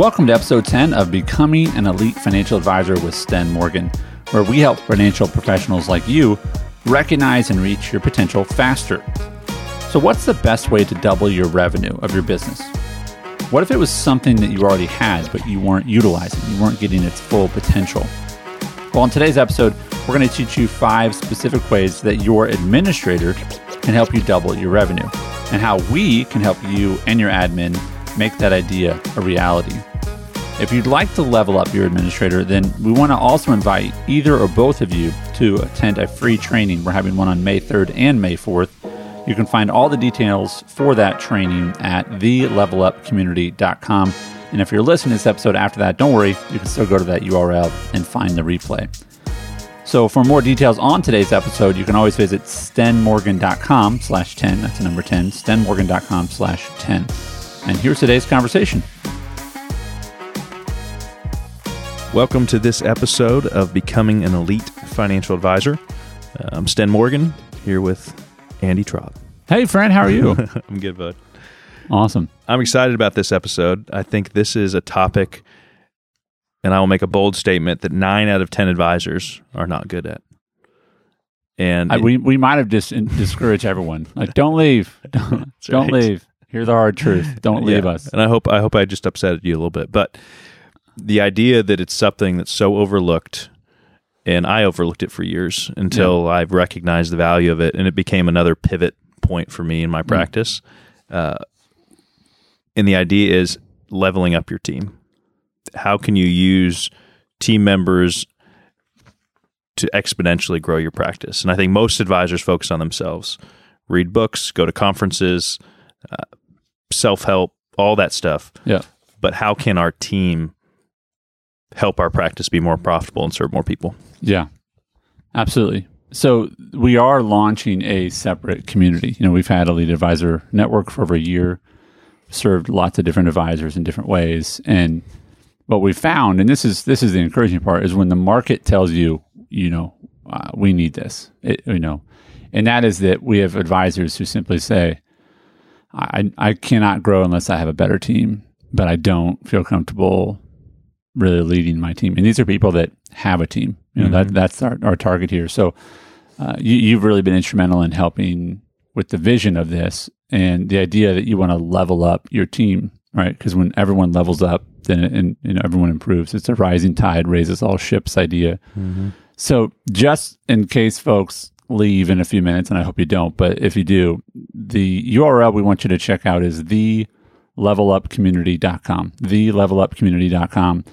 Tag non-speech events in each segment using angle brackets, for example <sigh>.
Welcome to episode 10 of Becoming an Elite Financial Advisor with Sten Morgan, where we help financial professionals like you recognize and reach your potential faster. So, what's the best way to double your revenue of your business? What if it was something that you already had, but you weren't utilizing, you weren't getting its full potential? Well, in today's episode, we're going to teach you five specific ways that your administrator can help you double your revenue and how we can help you and your admin make that idea a reality. If you'd like to level up your administrator, then we want to also invite either or both of you to attend a free training. We're having one on May 3rd and May 4th. You can find all the details for that training at thelevelupcommunity.com. And if you're listening to this episode after that, don't worry, you can still go to that URL and find the replay. So for more details on today's episode, you can always visit stenmorgan.com slash 10. That's the number 10, stenmorgan.com slash 10. And here's today's conversation. Welcome to this episode of Becoming an Elite Financial Advisor. Uh, I'm Sten Morgan here with Andy Trott. Hey, friend, how are you? <laughs> I'm good, bud. awesome. I'm excited about this episode. I think this is a topic, and I will make a bold statement that nine out of 10 advisors are not good at. And I, we, we might have just discouraged everyone. Like, <laughs> don't leave. Don't, don't right. leave. Here's the hard truth. Don't leave Yeah. us. And I hope I hope I just upset you a little bit, but the idea that it's something that's so overlooked, and I overlooked it for years until I've recognized the value of it, and it became another pivot point for me in my practice. Uh, and the idea is leveling up your team. How can you use team members to exponentially grow your practice? And I think most advisors focus on themselves, read books, go to conferences, uh, self help, all that stuff. Yeah. But how can our team help our practice be more profitable and serve more people? Yeah, absolutely. So we are launching a separate community. You know, we've had Elite Advisor Network for over a year, served lots of different advisors in different ways, and what we found, and this is this is the encouraging part, is when the market tells you, you know, uh, we need this, it, you know, and that is that we have advisors who simply say, I I cannot grow unless I have a better team, but I don't feel comfortable really leading my team. And these are people that have a team. You know, that that's our, our target here. So uh, you, you've really been instrumental in helping with the vision of this and the idea that you want to level up your team, right? Because when everyone levels up, then it, and, and everyone improves. It's a rising tide raises all ships idea. So just in case folks leave in a few minutes, and I hope you don't, but if you do, the URL we want you to check out is the levelupcommunity.com, the levelupcommunity.com.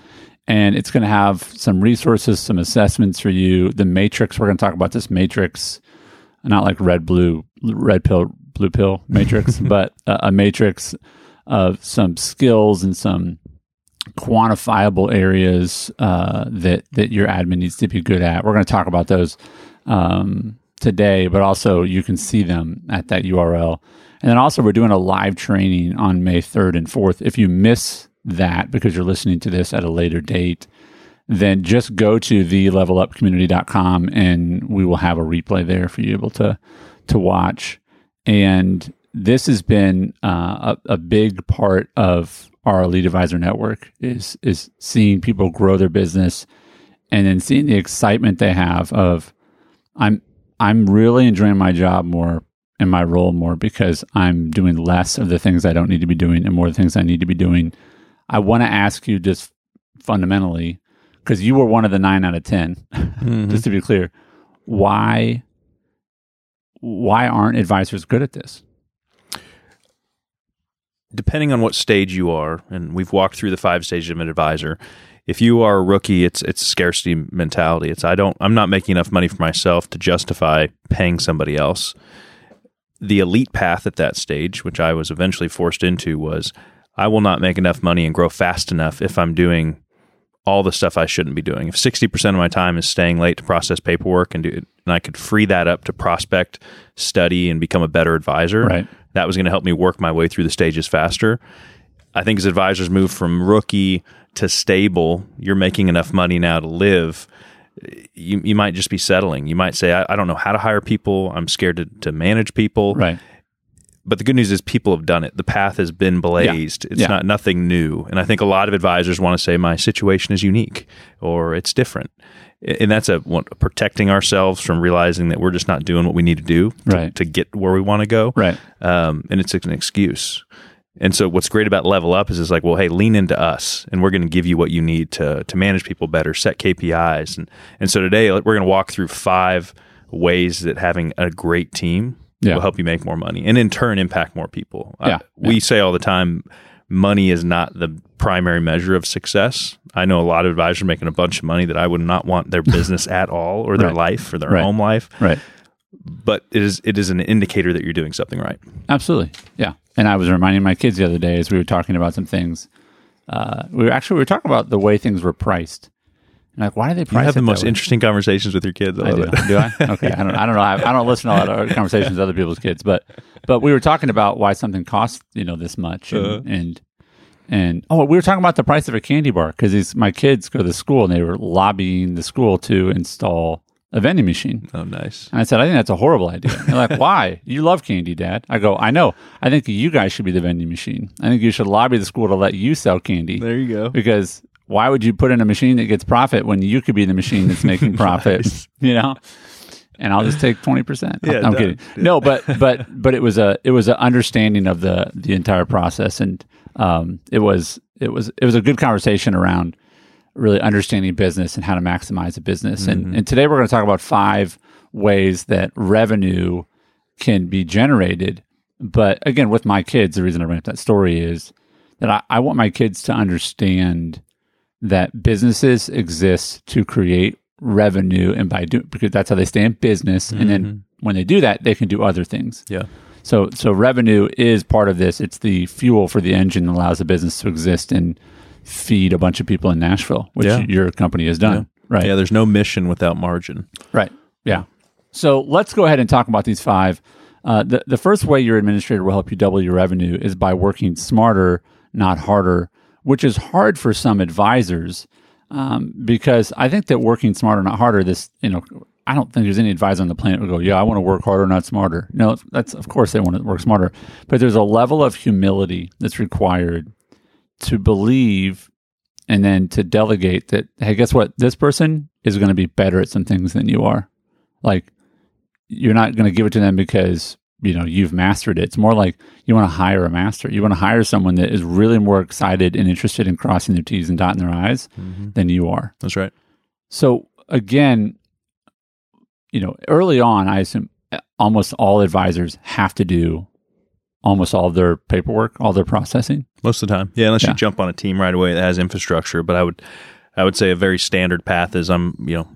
And it's going to have some resources, some assessments for you. The matrix, we're going to talk about this matrix, not like red, blue, red pill, blue pill matrix, <laughs> but a, a matrix of some skills and some quantifiable areas uh, that that your admin needs to be good at. We're going to talk about those um, today, but also you can see them at that URL. And then also we're doing a live training on May 3rd and 4th. If you miss that because you're listening to this at a later date, then just go to thelevelupcommunity.com and we will have a replay there for you able to to watch. And this has been uh, a, a big part of our lead advisor network is is seeing people grow their business and then seeing the excitement they have of I'm I'm really enjoying my job more and my role more because I'm doing less of the things I don't need to be doing and more of the things I need to be doing. I want to ask you just fundamentally because you were one of the nine out of 10 <laughs> just to be clear why why aren't advisors good at this depending on what stage you are, and we've walked through the five stages of an advisor. If you are a rookie, it's it's scarcity mentality. It's I don't I'm not making enough money for myself to justify paying somebody else. The elite path at that stage, which I was eventually forced into, was I will not make enough money and grow fast enough if I'm doing all the stuff I shouldn't be doing. If 60% of my time is staying late to process paperwork and do and I could free that up to prospect, study and become a better advisor, Right. that was going to help me work my way through the stages faster. I think as advisors move from rookie to stable, you're making enough money now to live. You, you might just be settling. You might say, I, I don't know how to hire people. I'm scared to, to manage people. right but the good news is people have done it. The path has been blazed. It's Yeah. not nothing new. And I think a lot of advisors want to say my situation is unique or it's different. And that's a one, protecting ourselves from realizing that we're just not doing what we need to do to, Right. to get where we want to go. Right. Um, and it's an excuse. And so what's great about level up is it's like, well, hey, lean into us and we're going to give you what you need to to manage people better, set KPIs. And and so today we're going to walk through five ways that having a great team Yeah. will help you make more money and in turn impact more people. Uh, Yeah. we say all the time money is not the primary measure of success. I know a lot of advisors making a bunch of money that I would not want their <laughs> business at all or their Right. life or their Right. home life, Right. but it is it is an indicator that you're doing something right. Absolutely. Yeah. And I was reminding my kids the other day as we were talking about some things. Uh, we were actually we were talking about the way things were priced. And like, why do they You price have the most way? interesting conversations with your kids. I I do. do I? <laughs> Okay. I don't. I don't know. I, I don't listen to a lot of conversations with other people's kids, but but we were talking about why something costs you know this much, and Uh-huh. and, and oh, we were talking about the price of a candy bar because my kids go to the school and they were lobbying the school to install a vending machine. Oh, nice. And I said, I think that's a horrible idea. They're like, <laughs> why? You love candy, Dad. I go, I know. I think you guys should be the vending machine. I think you should lobby the school to let you sell candy There you go. because why would you put in a machine that gets profit when you could be the machine that's <laughs> making profit? Nice. <laughs> You know. And I'll just take twenty percent. Yeah, I'm kidding. No, but but but it was a it was an understanding of the the entire process, and um, it was it was it was a good conversation around really understanding business and how to maximize a business. And mm-hmm. and today we're going to talk about five ways that revenue can be generated. But again, with my kids, the reason I bring up that story is that I, I want my kids to understand that businesses exist to create revenue and by doing because that's how they stay in business and then mm-hmm. when they do that they can do other things Yeah. so so revenue is part of this it's the fuel for the engine that allows the business to exist and feed a bunch of people in nashville which Yeah. your company has done right Yeah. There's no mission without margin. Right. Yeah. So let's go ahead and talk about these five. Uh, the, the first way your administrator will help you double your revenue is by working smarter, not harder, which is hard for some advisors um, because I think that working smarter, not harder, this, you know, I don't think there's any advisor on the planet who go, yeah, I want to work harder, not smarter. No, that's, of course, they want to work smarter. But there's a level of humility that's required to believe and then to delegate that hey guess what? This person is going to be better at some things than you are. Like you're not going to give it to them because you know you've mastered it. It's more like you want to hire a master. You want to hire someone that is really more excited and interested in crossing their t's and dotting their i's mm-hmm. than you are. That's right. so again you know early on i assume eh, almost all advisors have to do almost all of their paperwork all their processing Most of the time. Yeah. Unless Yeah. you jump on a team right away that has infrastructure. But I would, I would say a very standard path is I'm, you know,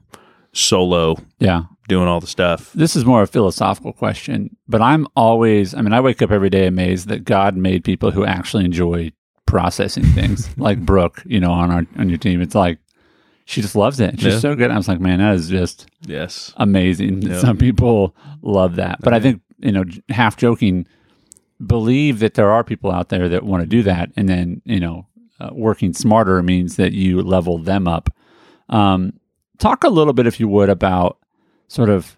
solo yeah doing all the stuff. this is more a philosophical question, but I'm always, I mean, I wake up every day amazed that God made people who actually enjoy processing things <laughs> like Brooke, you know, on our, on your team. It's like, she just loves it. She's Yeah. so good. I was like, man, that is just Yes. amazing. Yeah. Some people love that. But I think, you know, half joking, believe that there are people out there that want to do that. And then, you know, uh, working smarter means that you level them up. Um, talk a little bit, if you would, about sort of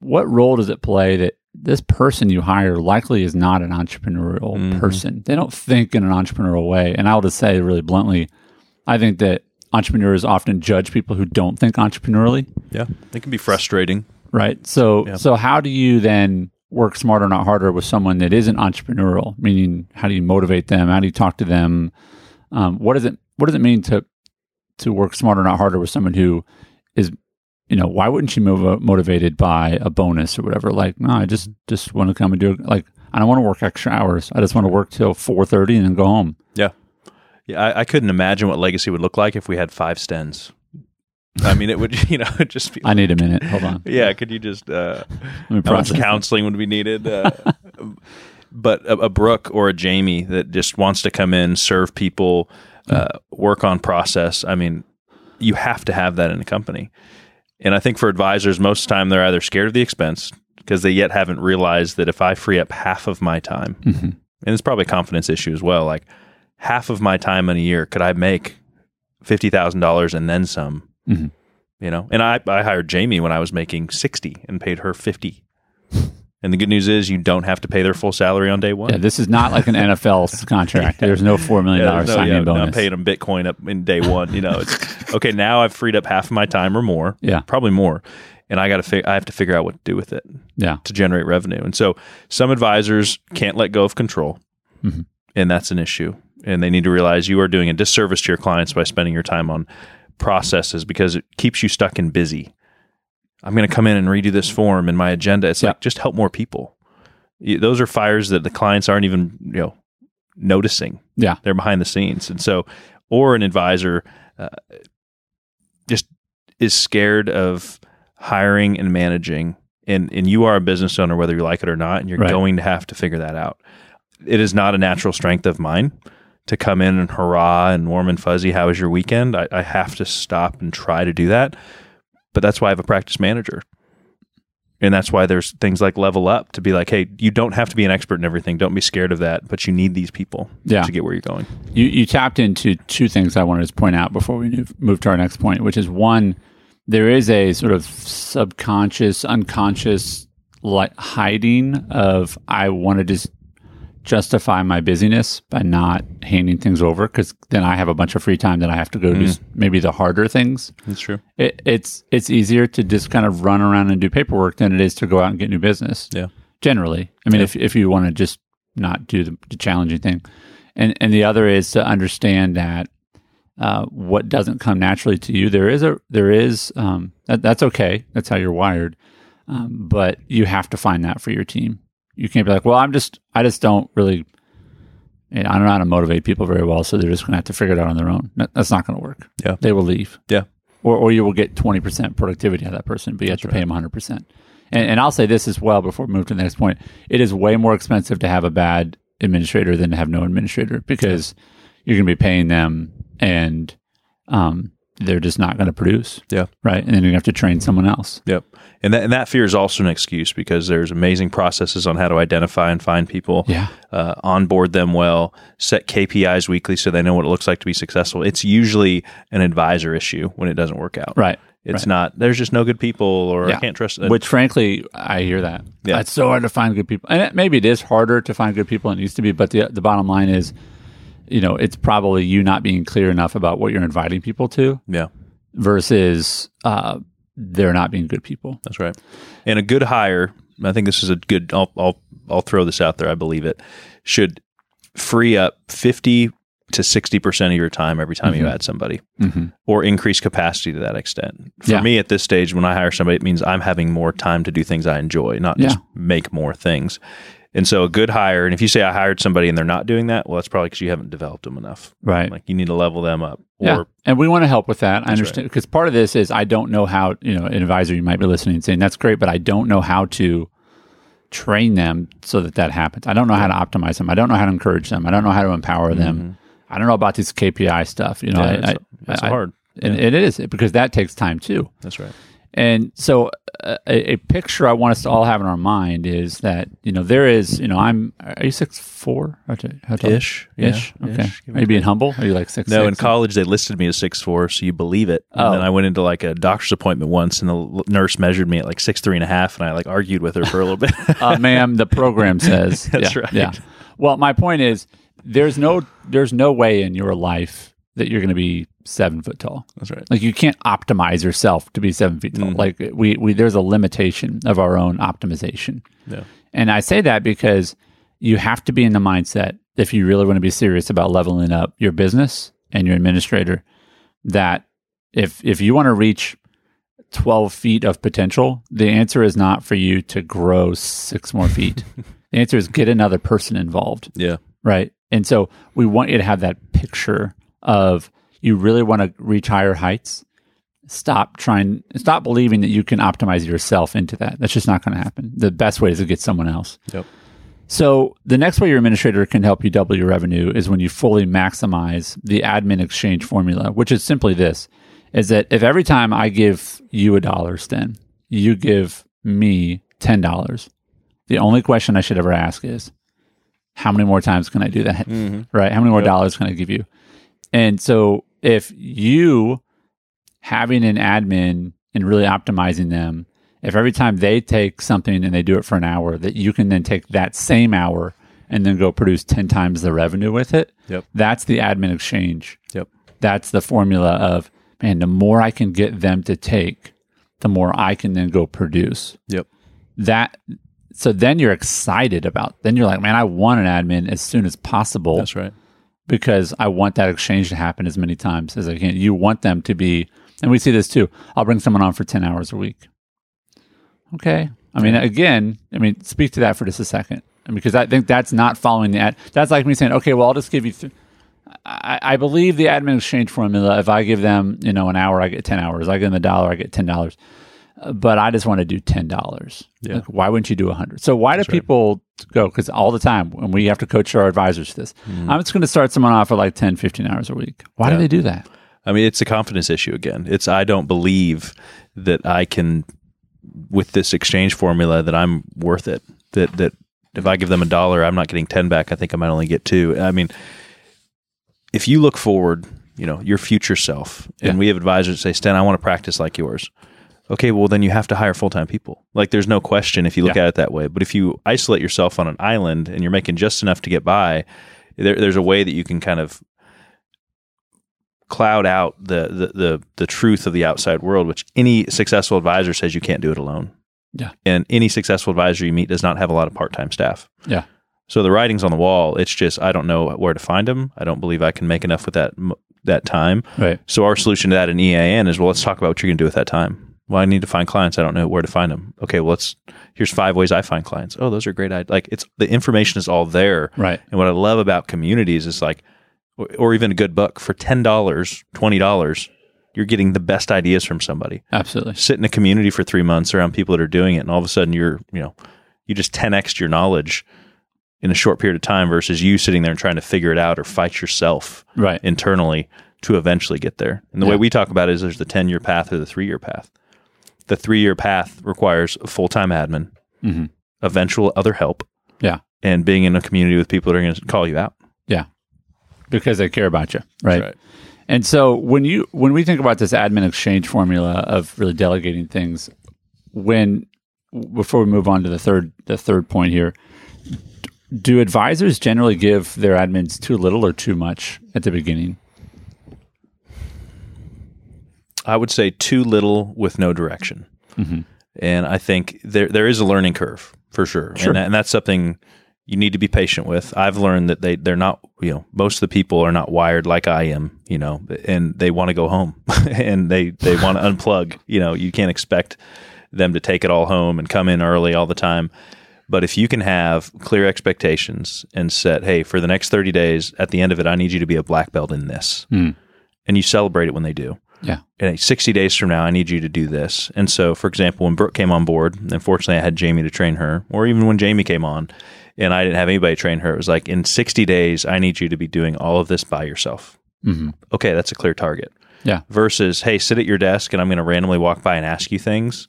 what role does it play that this person you hire likely is not an entrepreneurial Mhm. person. They don't think in an entrepreneurial way. And I'll just say really bluntly, I think that entrepreneurs often judge people who don't think entrepreneurially, Yeah. It can be frustrating. right? So Yeah. so how do you then work smarter not harder with someone that isn't entrepreneurial? Meaning how do you motivate them? How do you talk to them? Um, what does it what does it mean to to work smarter not harder with someone who is you know why wouldn't you move motivated by a bonus or whatever like no i just just want to come and do it like i don't want to work extra hours i just want to work till 4.30 and then go home Yeah. Yeah. I, I couldn't imagine what legacy would look like if we had five stens. I mean, it would, <laughs> you know, it'd just be. i need a minute hold on <laughs> yeah. Could you just, uh, let me how much counseling would be needed? Uh, <laughs> but a, a Brooke or a Jamie that just wants to come in, serve people, uh, work on process. I mean, you have to have that in a company. And I think for advisors, most of the time they're either scared of the expense because they yet haven't realized that if I free up half of my time, Mhm. and it's probably a confidence issue as well, like half of my time in a year, could I make fifty thousand dollars and then some? Mhm. You know, and I I hired Jamie when I was making sixty and paid her fifty. And the good news is you don't have to pay their full salary on day one. Yeah, this is not like an NFL <laughs> contract. There's no four million Yeah, no, signing yeah, bonus. I'm paying them Bitcoin up in day one. You know, it's okay. Now I've freed up half of my time or more. Yeah. probably more, and I got to. Fi- I have to figure out what to do with it yeah, to generate revenue. And so some advisors can't let go of control, Mhm. and that's an issue. And they need to realize you are doing a disservice to your clients by spending your time on processes because it keeps you stuck and busy. I'm going to come in and redo this form and my agenda. It's Yeah. like just help more people. Those are fires that the clients aren't even you know noticing. yeah, They're behind the scenes, and so or an advisor uh, just is scared of hiring and managing. And, and you are a business owner, whether you like it or not, and you're Right. going to have to figure that out. It is not a natural strength of mine to come in and hurrah and warm and fuzzy. How was your weekend? I, I have to stop and try to do that. But that's why I have a practice manager. And that's why there's things like level up to be like, hey, you don't have to be an expert in everything. Don't be scared of that. But you need these people Yeah. to get where you're going. you you tapped into two things I wanted to point out before we move, to our next point, which is one, there is a sort of subconscious, unconscious like hiding of I want to just justify my busyness by not handing things over because then I have a bunch of free time that I have to go do maybe the harder things. That's true. It, it's it's easier to just kind of run around and do paperwork than it is to go out and get new business Yeah. generally. I mean, if if you want to just not do the, the challenging thing, and and the other is to understand that uh, what doesn't come naturally to you, there is a there is um, that, that's okay. That's how you're wired, um, but you have to find that for your team. You can't be like, well, I'm just I just don't really. I don't know how to motivate people very well, so they're just going to have to figure it out on their own. That's not going to work. Yeah. they will leave Yeah. or, or you will get 20% productivity out of that person, but you have to pay them 100%. And, and I'll say this as well before we move to the next point. It is way more expensive to have a bad administrator than to have no administrator because you're going to be paying them and um, they're just not going to produce. Yeah. Right. And then to have to train someone else. Yep. And that, and that fear is also an excuse because there's amazing processes on how to identify and find people, Yeah. uh, onboard them well, set KPIs weekly so they know what it looks like to be successful. It's usually an advisor issue when it doesn't work out. Right. It's right. not, there's just no good people or Yeah. I can't trust Them. Which, frankly, I hear that. Yeah. It's so hard to find good people. And it, maybe it is harder to find good people than it used to be. But the, the bottom line is, you know, it's probably you not being clear enough about what you're inviting people to. Yeah, versus uh, they're not being good people. that's right. And a good hire, I think this is a good, I'll, I'll, I'll throw this out there. I believe it should free up 50 to 60% of your time every time you Mhm. add somebody. Mm-hmm. or increase capacity to that extent. For Yeah. me at this stage, when I hire somebody, it means I'm having more time to do things I enjoy, not just make more things. And so a good hire, and if you say I hired somebody and they're not doing that, well, that's probably because you haven't developed them enough. Right. Like you need to level them up. Or yeah. And we want to help with that. I understand because part of this is I don't know how, you know, an advisor, you might be listening and saying, that's great, but I don't know how to train them so that that happens. I don't know how to optimize them. I don't know how to encourage them. I don't know how to empower them. I don't know about this KPI stuff. You know, Mm-hmm. Yeah, I, that's I, hard. I, and it is because that takes time too. That's right. And so, uh, a, a picture I want us to all have in our mind is that you know there is you know I'm are you six four how tall, how tall? Ish. Yeah. ish okay Ish. Are you being humble are you like six No, in six? college they listed me as six four, so you believe it. And Oh. then I went into like a doctor's appointment once, and the nurse measured me at like six three and a half, and I like argued with her for a little bit. <laughs> uh, ma'am the program <laughs> says That's yeah, right. yeah well my point is there's no there's no way in your life that you're going to be seven foot tall That's right. like you can't optimize yourself to be seven feet tall Mhm. like we, we there's a limitation of our own optimization Yeah. And I say that because you have to be in the mindset, if you really want to be serious about leveling up your business and your administrator, that if if you want to reach 12 feet of potential, the answer is not for you to grow six more feet. <laughs> the answer is get another person involved, Yeah. right? And so we want you to have that picture of you really want to reach higher heights. Stop trying, stop believing that you can optimize yourself into that. That's just not going to happen. The best way is to get someone else. Yep. So the next way your administrator can help you double your revenue is when you fully maximize the admin exchange formula, which is simply this is that if every time I give you a dollar, Sten, you give me ten dollars, the only question I should ever ask is, how many more times can I do that? Mm-hmm. Right? How many more Yep. dollars can I give you? And so if you having an admin and really optimizing them if every time they take something and they do it for an hour, that you can then take that same hour and then go produce 10 times the revenue with it. Yep. That's the admin exchange. Yep. That's the formula of, man, the more I can get them to take, the more I can then go produce. Yep. That, so then you're excited about, then you're like, man, I want an admin as soon as possible That's right. Because I want that exchange to happen as many times as I can. You want them to be, and we see this too. I'll bring someone on for 10 hours a week. Okay. I mean, again, I mean, speak to that for just a second. Because I think that's not following the ad. That's like me saying, okay, well, I'll just give you. Th- I, I believe the admin exchange formula. If I give them, you know, an hour, I get ten hours. I give them a dollar, I get ten dollars. But I just want to do ten dollars. Yeah. Like, why wouldn't you do a hundred? So why do people go? Because all the time, when we have to coach our advisors this, mm-hmm. I'm just going to start someone off for like 10, 15 hours a week. Why Yeah. do they do that? I mean, it's a confidence issue again. It's I don't believe that I can with this exchange formula that I'm worth it. That that if I give them a dollar, I'm not getting ten back. I think I might only get two. I mean, if you look forward, you know, your future self, and we have advisors that say, Sten, I want to practice like yours. Okay, well then you have to hire full time people. Like there's no question if you look Yeah. at it that way. But if you isolate yourself on an island and you're making just enough to get by, there, there's a way that you can kind of cloud out the, the the the truth of the outside world, which any successful advisor says you can't do it alone. Yeah. And any successful advisor you meet does not have a lot of part time staff. Yeah. So the writing's on the wall. It's just I don't know where to find them. I don't believe I can make enough with that that time. Right. So our solution to that in EAN is well, let's talk about what you're going to do with that time. Well, I need to find clients. I don't know where to find them. Okay, well, let's here's five ways I find clients. Oh, those are great. ideas. Like it's the information is all there. Right. And what I love about communities is like, or- or even a good book for ten dollars, twenty dollars, you're getting the best ideas from somebody. Absolutely. Sit in a community for three months around people that are doing it, and all of a sudden you're, you know, you just ten x your knowledge in a short period of time versus you sitting there and trying to figure it out or fight yourself Right. internally to eventually get there. And the way we talk about it is there's the 10 year path or the three year path. The three year path requires a full time admin, Mhm. eventual other help, Yeah. and being in a community with people that are going to call you out. Yeah. Because they care about you. Right. Right. And so when you when we think about this admin exchange formula of really delegating things, when before we move on to the third the third point here, do advisors generally give their admins too little or too much at the beginning? I would say too little with no direction. Mm-hmm. And I think there there is a learning curve for sure. Sure. And, that, and that's something you need to be patient with. I've learned that they they're not, you know, most of the people are not wired like I am, you know, and they want to go home <laughs> and they they want to unplug, you know, you can't expect them to take it all home and come in early all the time. But if you can have clear expectations and set, hey, for the next 30 days, at the end of it, I need you to be a black belt in this. Mm. And you celebrate it when they do Yeah. and 60 days from now, I need you to do this. And so, for example, when Brooke came on board, unfortunately, I had Jamie to train her, or even when Jamie came on and I didn't have anybody train her, it was like, in 60 days, I need you to be doing all of this by yourself. Mm-hmm. Okay, that's a clear target. Yeah. Versus, hey, sit at your desk and I'm going to randomly walk by and ask you things.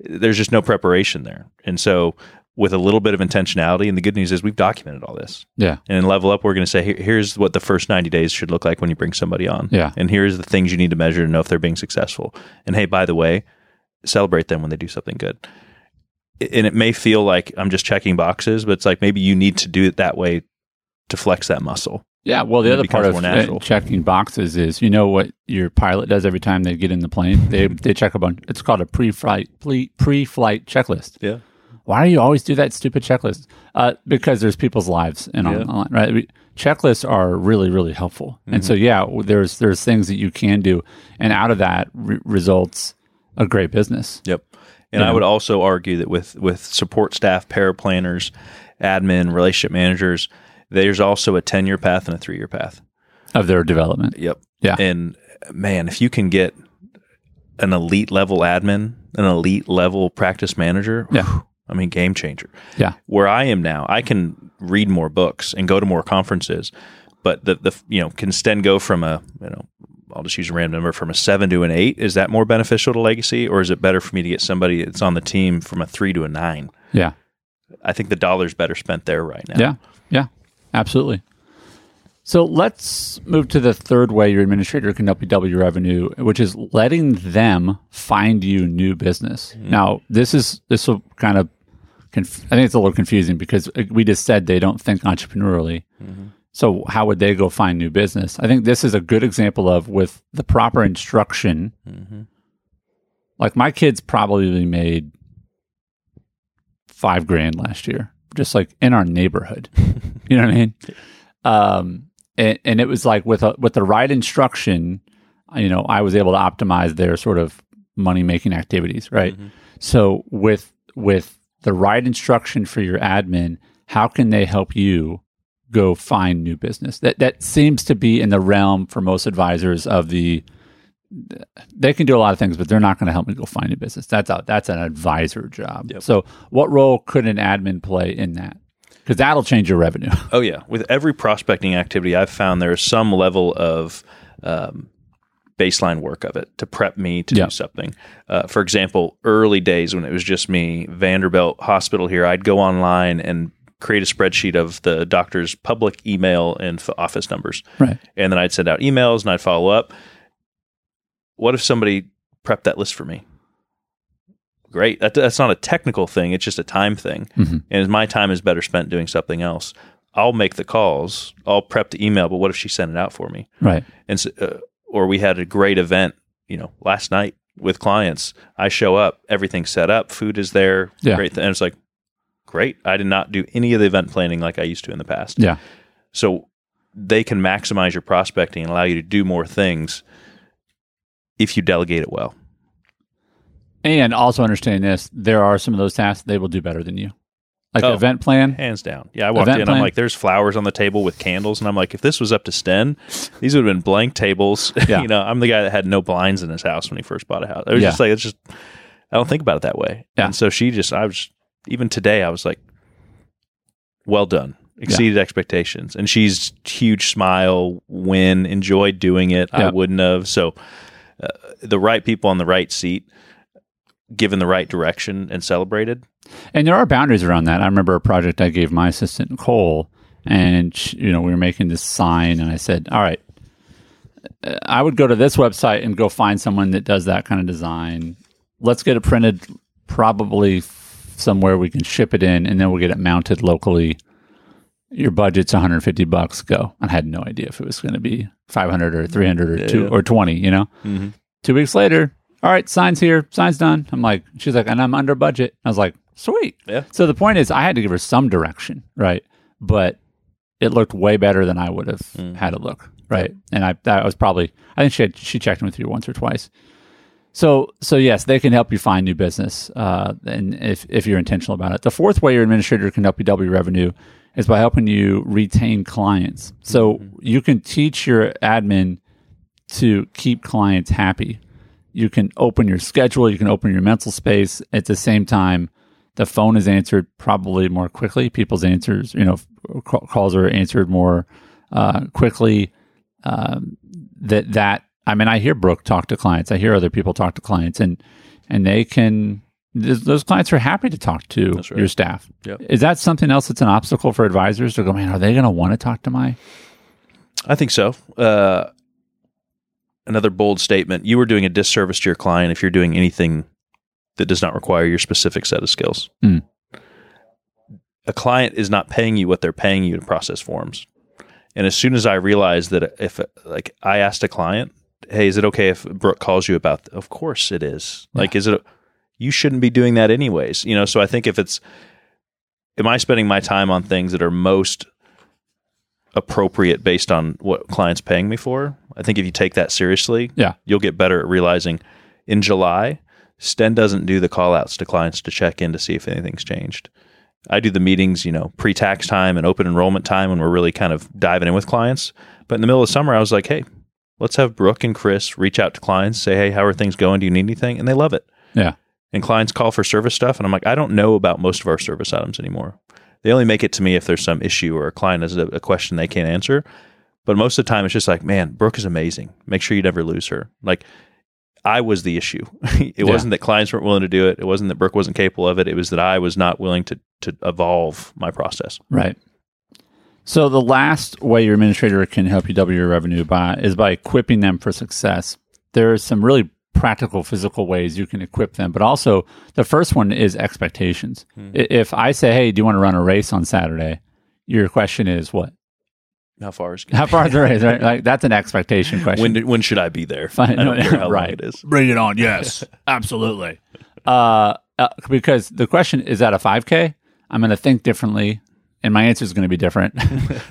There's just no preparation there. And so, with a little bit of intentionality, and the good news is we've documented all this. Yeah. And in Level Up, we're going to say, Here, here's what the first 90 days should look like when you bring somebody on. Yeah. And here's the things you need to measure to know if they're being successful. And hey, by the way, celebrate them when they do something good. And it may feel like I'm just checking boxes, but it's like maybe you need to do it that way to flex that muscle. Yeah. Well, the other part of uh, natural. checking boxes is, you know, what your pilot does every time they get in the plane. They they check a bunch. It's called a pre-flight pre- pre-flight checklist. Yeah. Why do you always do that stupid checklist? Uh, because there's people's lives in Yeah. online, right? Checklists are really, really helpful, and Mm-hmm. so yeah, there's there's things that you can do, and out of that re- results a great business. Yep. And Yeah. I would also argue that with with support staff, paraplanners, admin, relationship managers, there's also a 10 year path and a three year path. of their development. Yep. Yeah. And man, if you can get an elite level admin, an elite level practice manager, Yeah. whew, I mean, game changer. Yeah, Where I am now, I can read more books and go to more conferences, but the the you know can Sten go from a you know I'll just use a random number from a seven to an eight. Is that more beneficial to legacy, or is it better for me to get somebody that's on the team from a three to a nine? yeah, I think the dollar's better spent there right now. yeah, yeah, absolutely. So let's move to the third way your administrator can help you double your revenue, which is letting them find you new business. Mm-hmm. Now, this is this will kind of conf- I think it's a little confusing because uh, we just said they don't think entrepreneurially. So how would they go find new business? I think this is a good example of with the proper instruction. Like my kids probably made five grand last year, just like in our neighborhood. <laughs> you know what I mean? Um, and, and it was like with a, with the right instruction, you know, I was able to optimize their sort of money making activities, right? So with with the right instruction for your admin, how can they help you go find new business? That that seems to be in the realm for most advisors of the they can do a lot of things, but they're not going to help me go find new business. That's a, that's an advisor job. Yep. So, what role could an admin play in that? Because that'll change your revenue. Oh yeah, with every prospecting activity, I've found there is some level of um, baseline work of it to prep me to Yeah. do something. Uh, for example, early days when it was just me, Vanderbilt Hospital here, I'd go online and create a spreadsheet of the doctor's public email and f- office numbers, right. and then I'd send out emails and I'd follow up. What if somebody prepped that list for me? Great. That, that's not a technical thing. It's just a time thing. Mhm. And my time is better spent doing something else. I'll make the calls. I'll prep the email. But what if she sent it out for me? Right. And so, uh, or we had a great event, you know, last night with clients. I show up, everything's set up, food is there, Yeah. great. Th- and it's like, great. I did not do any of the event planning like I used to in the past. Yeah. So they can maximize your prospecting and allow you to do more things if you delegate it well. And also understand this, there are some of those tasks they will do better than you. Like Oh. event plan. Hands down. Yeah, I walked Event in. plan? I'm like, there's flowers on the table with candles, and I'm like, if this was up to Sten, these would have been blank tables. <laughs> Yeah. you know, I'm the guy that had no blinds in his house when he first bought a house. It was Yeah. just like it's just I don't think about it that way. Yeah. And so she just I was even today I was like, well done, exceeded expectations, and she's huge smile, win, enjoyed doing it. I wouldn't have. So uh, the right people on the right seat, given the right direction and celebrated. And there are boundaries around that. I remember a project I gave my assistant Cole, and she, you know we were making this sign, and I said, "All right, uh, I would go to this website and go find someone that does that kind of design. Let's get it printed, probably somewhere we can ship it in, and then we'll get it mounted locally. Your budget's 150 bucks. Go." I had no idea if it was going to be 500 or 300 or two Yeah. or 20. You know. Mhm. Two weeks later, all right, sign's here, sign's done. I'm like, she's like, and I'm under budget. I was like, sweet. Yeah. So the point is, I had to give her some direction, right? But it looked way better than I would have Mm. had it look, right? And I, that was probably, I think she had, she checked in with you once or twice. So, so yes, they can help you find new business, uh, and if if you're intentional about it. The fourth way your administrator can help you double your revenue is by helping you retain clients. So you can teach your admin to keep clients happy. You can open your schedule, you can open your mental space. At the same time, the phone is answered probably more quickly. People's answers, you know, calls are answered more uh, quickly. Um, that that I mean, I hear Brooke talk to clients. I hear other people talk to clients, and and they can. Those clients are happy to talk to right. your staff. Yep. Is that something else that's an obstacle for advisors to go? Man, are they going to want to talk to my? I think so. Uh, another bold statement: you are doing a disservice to your client if you're doing anything that does not require your specific set of skills. Mm. A client is not paying you what they're paying you to process forms. And as soon as I realized that if like I asked a client, "Hey, is it okay if Brooke calls you about?" Of course it is. Like, is it? You shouldn't be doing that anyways. You know. So I think if it's, am I spending my time on things that are most appropriate based on what clients paying me for. I think if you take that seriously, Yeah. you'll get better at realizing in July, Sten doesn't do the call outs to clients to check in to see if anything's changed. I do the meetings, you know, pre tax time and open enrollment time when we're really kind of diving in with clients. But in the middle of summer, I was like, hey, let's have Brooke and Chris reach out to clients, say, hey, how are things going? Do you need anything? And they love it. Yeah. And clients call for service stuff. And I'm like, I don't know about most of our service items anymore. They only make it to me if there's some issue or a client has a, a question they can't answer. But most of the time, it's just like, man, Brooke is amazing. Make sure you never lose her. Like, I was the issue. <laughs> it Yeah. wasn't that clients weren't willing to do it. It wasn't that Brooke wasn't capable of it. It was that I was not willing to to evolve my process. Right. So the last way your administrator can help you double your revenue by is by equipping them for success. There are some really practical physical ways you can equip them, but also the first one is expectations. Hmm. I- If I say, "Hey, do you want to run a race on Saturday?" Your question is what? How far is <laughs> How far is the race? Right? Like that's an expectation question. when? did- When should I be there? <laughs> Fine, I don't no, care how right. long it is. Bring it on. Yes, <laughs> absolutely. Uh, uh, because the question is that a 5K? I'm going to think differently, and my answer is going to be different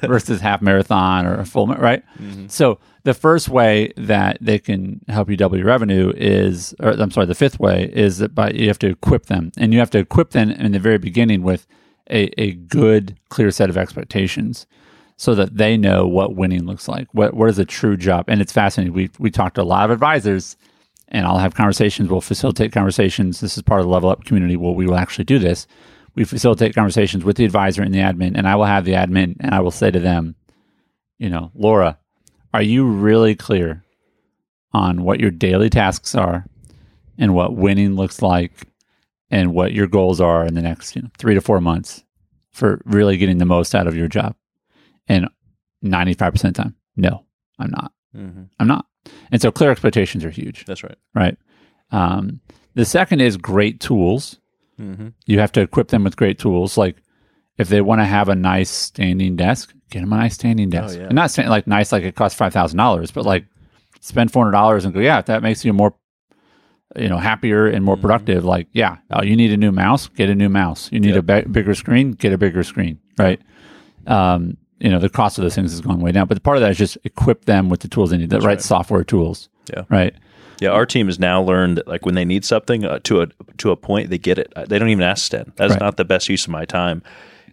versus half marathon or a full, ma- right? So the first way that they can help you double your revenue is, or I'm sorry, the fifth way is that by you have to equip them, and you have to equip them in the very beginning with a, a good, clear set of expectations so that they know what winning looks like. What what is a true job? And it's fascinating. We we talked to a lot of advisors, and I'll have conversations. We'll facilitate conversations. This is part of the level up community. Where we will actually do this. We facilitate conversations with the advisor and the admin, and I will have the admin, and I will say to them, you know, Laura, are you really clear on what your daily tasks are, and what winning looks like, and what your goals are in the next you know, three to four months for really getting the most out of your job? And 95% of the time, no, I'm not. hmm I'm not. And so clear expectations are huge, That's right. right? Um, the second is great tools. hmm You have to equip them with great tools. Like if they want to have a nice standing desk, get them a nice standing desk. Oh, yeah. And not sta- like nice, like it costs $5,000, but like spend $400 and go, yeah, if that makes you more, you know, happier and more productive. Like, yeah, oh, you need a new mouse, get a new mouse. You need a bi- bigger screen, get a bigger screen, right? Um, you know, the cost of those things has gone way down, but part of that is just equip them with the tools they need, the right, right. software tools. Yeah. Right. Yeah, our team has now learned that like when they need something uh, to a to a point, they get it. Uh, They don't even ask Sten. That's Right. not the best use of my time.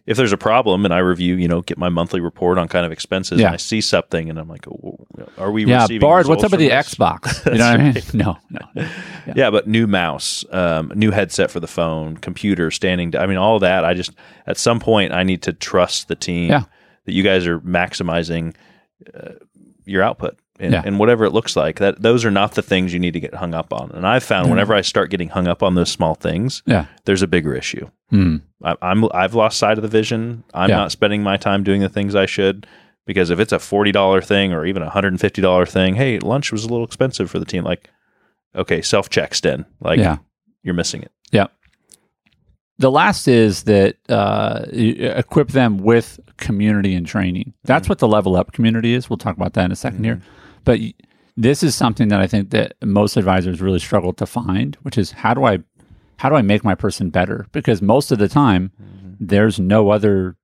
If there's a problem and I review, you know, get my monthly report on kind of expenses, Yeah. and I see something, and I'm like, oh, are we? Yeah. receiving Bard, what's up with the this? Xbox? <laughs> You know what I mean? No, no. Yeah. but new mouse, um, new headset for the phone, computer, standing. I mean, all that. I just at some point I need to trust the team Yeah. That you guys are maximizing uh, your output. And, Yeah. and whatever it looks like, that those are not the things you need to get hung up on. And I've found whenever I start getting hung up on those small things, Yeah. there's a bigger issue. Hmm. I, I'm I've lost sight of the vision. I'm Yeah. not spending my time doing the things I should because if it's a forty dollar thing or even a hundred and fifty dollar thing, hey, lunch was a little expensive for the team. Like, okay, self checks Sten. Like, Yeah. you're missing it. Yeah. The last is that uh, equip them with community and training. That's mm-hmm. what the level up community is. We'll talk about that in a 2nd here. Mm-hmm. But this is something that I think that most advisors really struggle to find, which is how do I how do I make my person better? Because most of the time mm-hmm. there's no other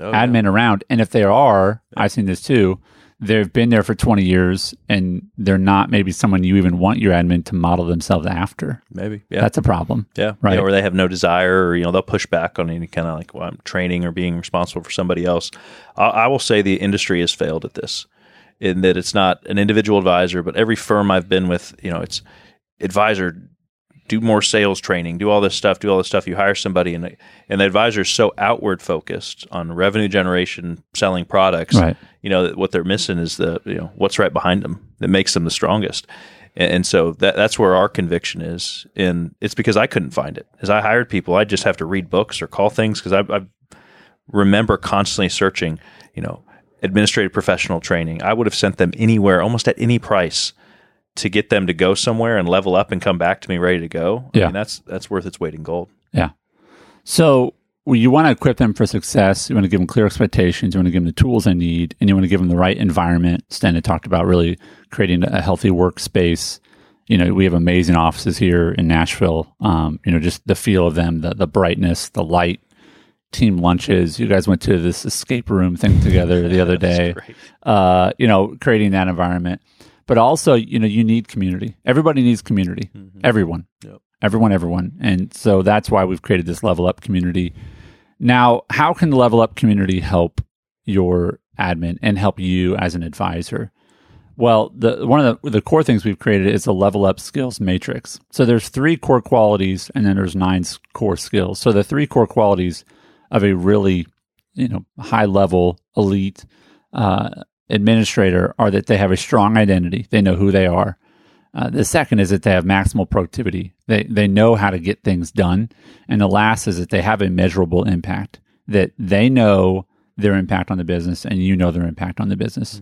Oh, yeah. admin around, and if there are, I've seen this too. They've been there for 20 years, and they're not maybe someone you even want your admin to model themselves after. maybe. Yeah. That's a problem. Yeah, Right. Yeah, or they have no desire, or you know, they'll push back on any kind of like, well, I'm training or being responsible for somebody else. I, I will say the industry has failed at this, in that it's not an individual advisor, but every firm I've been with, you know, it's advisor, do more sales training, do all this stuff, do all this stuff. You hire somebody, and and the advisor is so outward focused on revenue generation, selling products. Right. You know, that what they're missing is the you know what's right behind them that makes them the strongest. And, and so that that's where our conviction is, and it's because I couldn't find it. As I hired people, I just have to read books or call things because I, I remember constantly searching. You know, administrative professional training. I would have sent them anywhere, almost at any price, to get them to go somewhere and level up and come back to me ready to go. I Yeah. mean, that's that's worth its weight in gold. Yeah. So well, you want to equip them for success. You want to give them clear expectations. You want to give them the tools they need, and you want to give them the right environment. Sten had talked about really creating a healthy workspace. You know, we have amazing offices here in Nashville. Um, you know, just the feel of them, the the brightness, the light, team lunches. You guys went to this escape room thing together the other <laughs> day. Uh, you know, creating that environment. But also, you know, you need community. Everybody needs community. Everyone. Yep. Everyone, everyone. And so that's why we've created this level up community. Now, how can the level up community help your admin and help you as an advisor? Well, the one of the, the core things we've created is a level up skills matrix. So there's three core qualities and then there's nine core skills. So the three core qualities of a really, you know, high level elite uh, administrator are that they have a strong identity. They know who they are. Uh, the second is that they have maximal productivity. They they know how to get things done. And the last is that they have a measurable impact. That they know their impact on the business and you know their impact on the business.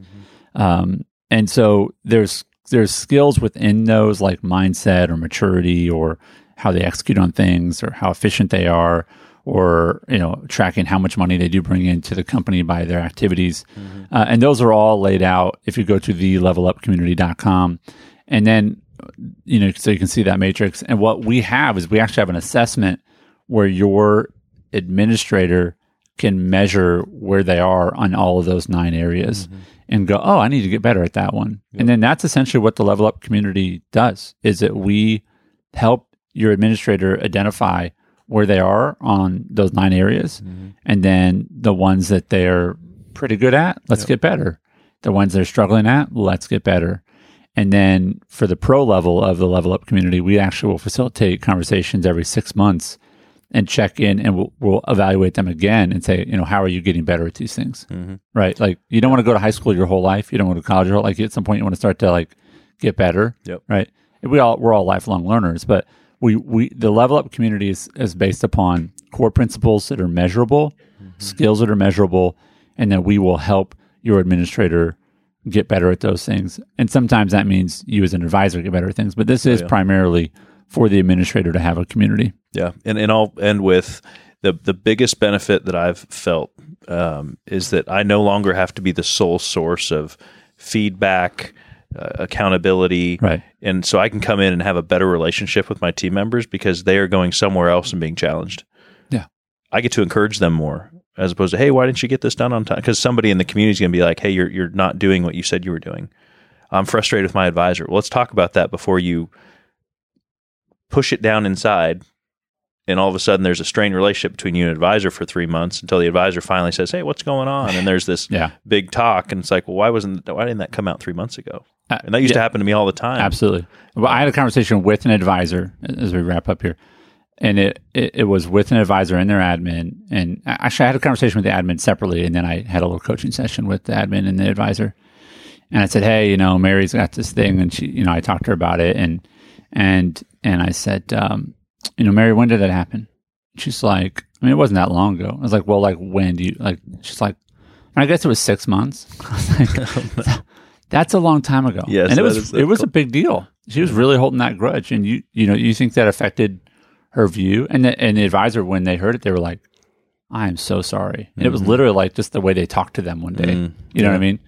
Um, and so there's there's skills within those like mindset or maturity or how they execute on things or how efficient they are or you know tracking how much money they do bring into the company by their activities. Uh, and those are all laid out if you go to the levelupcommunity.com and then you know so you can see that matrix. And what we have is we actually have an assessment where your administrator can measure where they are on all of those nine areas and go oh i need to get better at that one. And then that's essentially what the level up community does is that we help your administrator identify where they are on those nine areas. Mm-hmm. And then the ones that they're pretty good at let's get better. The ones they're struggling at let's get better. And then for the pro level of the level up community we actually will facilitate conversations every six months and check in and we'll, we'll evaluate them again and say you know how are you getting better at these things? Mm-hmm. Right? Like you don't want to go to high school your whole life. You don't want to college your whole like at some point you want to start to like get better. Yep. right? We all we're all lifelong learners but we we the level up community is, is based upon core principles that are measurable skills that are measurable and then we will help your administrator get better at those things. And sometimes that means you as an advisor get better at things but this is yeah. primarily for the administrator to have a community. Yeah, and and I'll end with the the biggest benefit that I've felt um, is that I no longer have to be the sole source of feedback, uh, accountability, Right. And so I can come in and have a better relationship with my team members because they are going somewhere else and being challenged. Yeah. I get to encourage them more as opposed to hey, why didn't you get this done on time? Because somebody in the community is going to be like, hey, you're you're not doing what you said you were doing. I'm frustrated with my advisor. Well, let's talk about that before you push it down inside and all of a sudden there's a strained relationship between you and advisor for three months until the advisor finally says, "Hey, what's going on?" And there's this <laughs> Yeah. big talk, and it's like, "Well, why wasn't why didn't that come out three months ago?" Uh, And that used to happen to me all the time. Absolutely. Well, I had a conversation with an advisor as we wrap up here, and it, it, it was with an advisor and their admin. And actually, I had a conversation with the admin separately, and then I had a little coaching session with the admin and the advisor. And I said, "Hey, you know, Mary's got this thing," and she, you know, I talked to her about it, and and and I said, um, "You know, Mary, when did that happen?" She's like, "I mean, it wasn't that long ago." I was like, "Well, like when do you like?" She's like, "I guess it was six months." <laughs> I was like, <laughs> "That's a long time ago." Yes, and it was it was a big deal. She was really holding that grudge, and you you know you think that affected her view, and the, and the advisor when they heard it, they were like, "I am so sorry," and it was literally like just the way they talked to them one day. you know what I mean?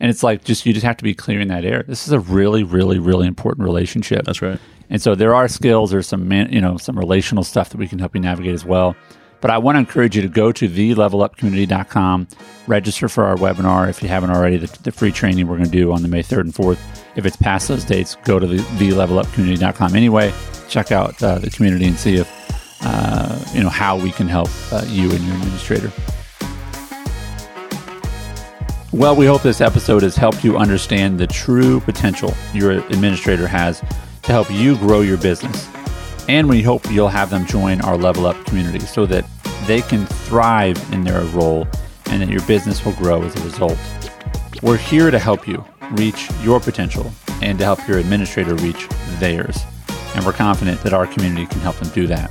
And it's like just you just have to be clearing that air. This is a really, really, really important relationship. That's right. And so there are skills, there's some man, you know some relational stuff that we can help you navigate as well. But I want to encourage you to go to thelevelupcommunity.com, register for our webinar if you haven't already, the, the free training we're going to do on the May 3rd and 4th. If it's past those dates, go to the, thelevelupcommunity.com anyway. Check out uh, the community and see if, uh, you know, how we can help uh, you and your administrator. Well, we hope this episode has helped you understand the true potential your administrator has to help you grow your business. And we hope you'll have them join our Level Up community so that they can thrive in their role and that your business will grow as a result. We're here to help you reach your potential and to help your administrator reach theirs. And we're confident that our community can help them do that.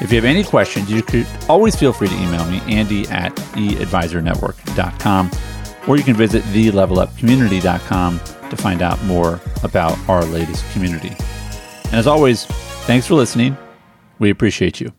If you have any questions, you could always feel free to email me, Andy at eadvisornetwork.com, or you can visit thelevelupcommunity.com to find out more about our latest community. And as always, thanks for listening. We appreciate you.